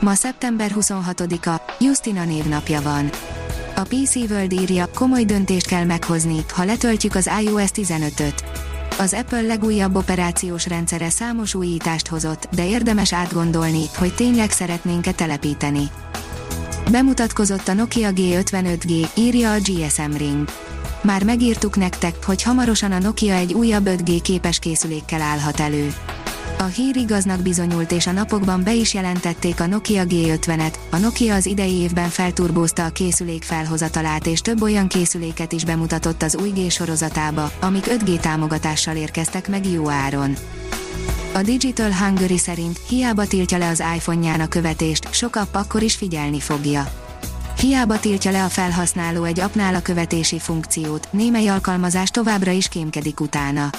Ma szeptember 26-a, Justina névnapja van. A PC World írja, komoly döntést kell meghozni, ha letöltjük az iOS 15-öt. Az Apple legújabb operációs rendszere számos újítást hozott, de érdemes átgondolni, hogy tényleg szeretnénk-e telepíteni. Bemutatkozott a Nokia G55G, írja a GSM Ring. Már megírtuk nektek, hogy hamarosan a Nokia egy újabb 5G képes készülékkel állhat elő. A hír igaznak bizonyult és a napokban be is jelentették a Nokia G50-et. A Nokia az idei évben felturbózta a készülék felhozatalát és több olyan készüléket is bemutatott az új G sorozatába, amik 5G támogatással érkeztek meg jó áron. A Digital Hungary szerint hiába tiltja le az iPhone-ján a követést, sok app akkor is figyelni fogja. Hiába tiltja le a felhasználó egy appnál a követési funkciót, némely alkalmazás továbbra is kémkedik utána.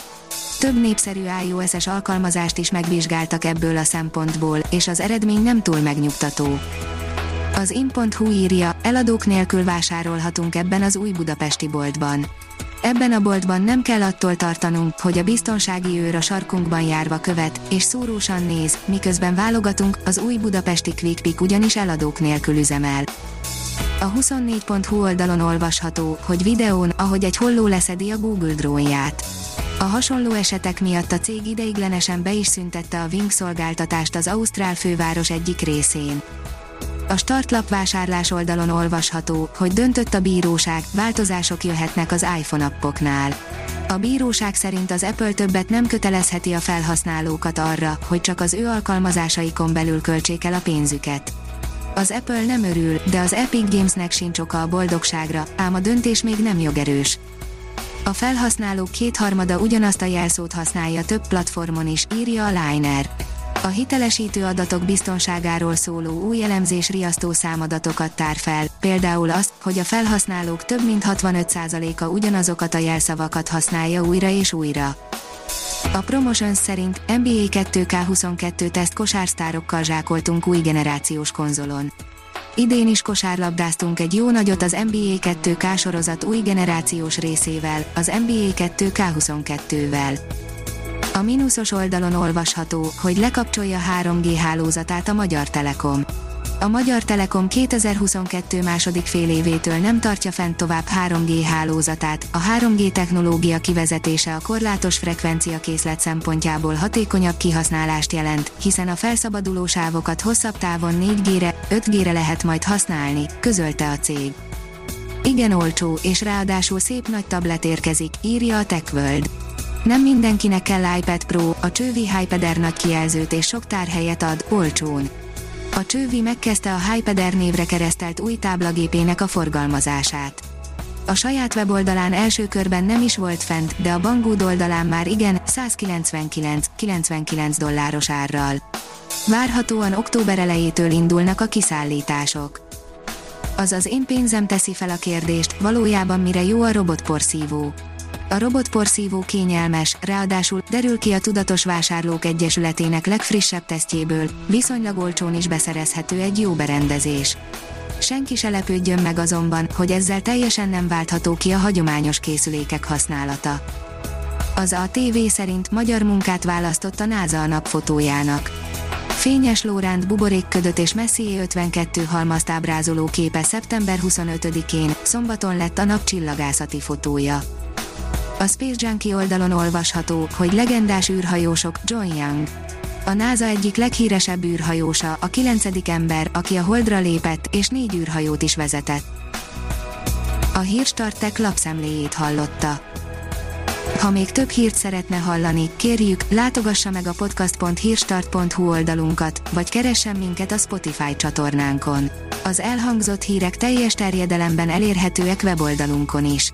Több népszerű iOS-es alkalmazást is megvizsgáltak ebből a szempontból, és az eredmény nem túl megnyugtató. Az in.hu írja, eladók nélkül vásárolhatunk ebben az új budapesti boltban. Ebben a boltban nem kell attól tartanunk, hogy a biztonsági őr a sarkunkban járva követ, és szórósan néz, miközben válogatunk, az új budapesti Quick ugyanis eladók nélkül üzemel. A 24.hu oldalon olvasható, hogy videón, ahogy egy holló leszedi a Google drónját. A hasonló esetek miatt a cég ideiglenesen be is szüntette a Wing szolgáltatást az Ausztrál főváros egyik részén. A startlap vásárlás oldalon olvasható, hogy döntött a bíróság, változások jöhetnek az iPhone appoknál. A bíróság szerint az Apple többet nem kötelezheti a felhasználókat arra, hogy csak az ő alkalmazásaikon belül költsék el a pénzüket. Az Apple nem örül, de az Epic Gamesnek sincs oka a boldogságra, ám a döntés még nem jogerős. A felhasználók kétharmada ugyanazt a jelszót használja több platformon is, írja a Liner. A hitelesítő adatok biztonságáról szóló új elemzés riasztó számadatokat tár fel, például azt, hogy a felhasználók több mint 65%-a ugyanazokat a jelszavakat használja újra és újra. A Promotions szerint NBA 2K22 teszt kosársztárokkal zsákoltunk új generációs konzolon. Idén is kosárlabdáztunk egy jó nagyot az NBA 2K sorozat új generációs részével, az NBA 2K22-vel. A mínuszos oldalon olvasható, hogy lekapcsolja 3G hálózatát a Magyar Telekom. A Magyar Telekom 2022 második fél évétől nem tartja fent tovább 3G hálózatát. A 3G technológia kivezetése a korlátos frekvencia készlet szempontjából hatékonyabb kihasználást jelent, hiszen a felszabaduló sávokat hosszabb távon 4G-re, 5G-re lehet majd használni, közölte a cég. Igen olcsó, és ráadásul szép nagy tablet érkezik, írja a TechWorld. Nem mindenkinek kell iPad Pro, a csővi Hypeder nagy kijelzőt és sok tárhelyet ad, olcsón. A csővi megkezdte a Hypeder névre keresztelt új táblagépének a forgalmazását. A saját weboldalán első körben nem is volt fent, de a Banggood oldalán már igen, 199,99 dolláros árral. Várhatóan október elejétől indulnak a kiszállítások. Azaz én pénzem teszi fel a kérdést, valójában mire jó a robotporszívó. A robotporszívó kényelmes, ráadásul derül ki a Tudatos Vásárlók Egyesületének legfrissebb tesztjéből, viszonylag olcsón is beszerezhető egy jó berendezés. Senki se lepődjön meg azonban, hogy ezzel teljesen nem váltható ki a hagyományos készülékek használata. Az a TV szerint magyar munkát választott a NASA a napfotójának. Fényes Lóránt buborékködött és Messier 52 halmazt ábrázoló képe szeptember 25-én, szombaton lett a nap csillagászati fotója. A Space Junkie oldalon olvasható, hogy legendás űrhajósok John Young. A NASA egyik leghíresebb űrhajósa, a kilencedik ember, aki a Holdra lépett, és négy űrhajót is vezetett. A Hírstartek lapszemléjét hallotta. Ha még több hírt szeretne hallani, kérjük, látogassa meg a podcast.hírstart.hu oldalunkat, vagy keressen minket a Spotify csatornánkon. Az elhangzott hírek teljes terjedelemben elérhetőek weboldalunkon is.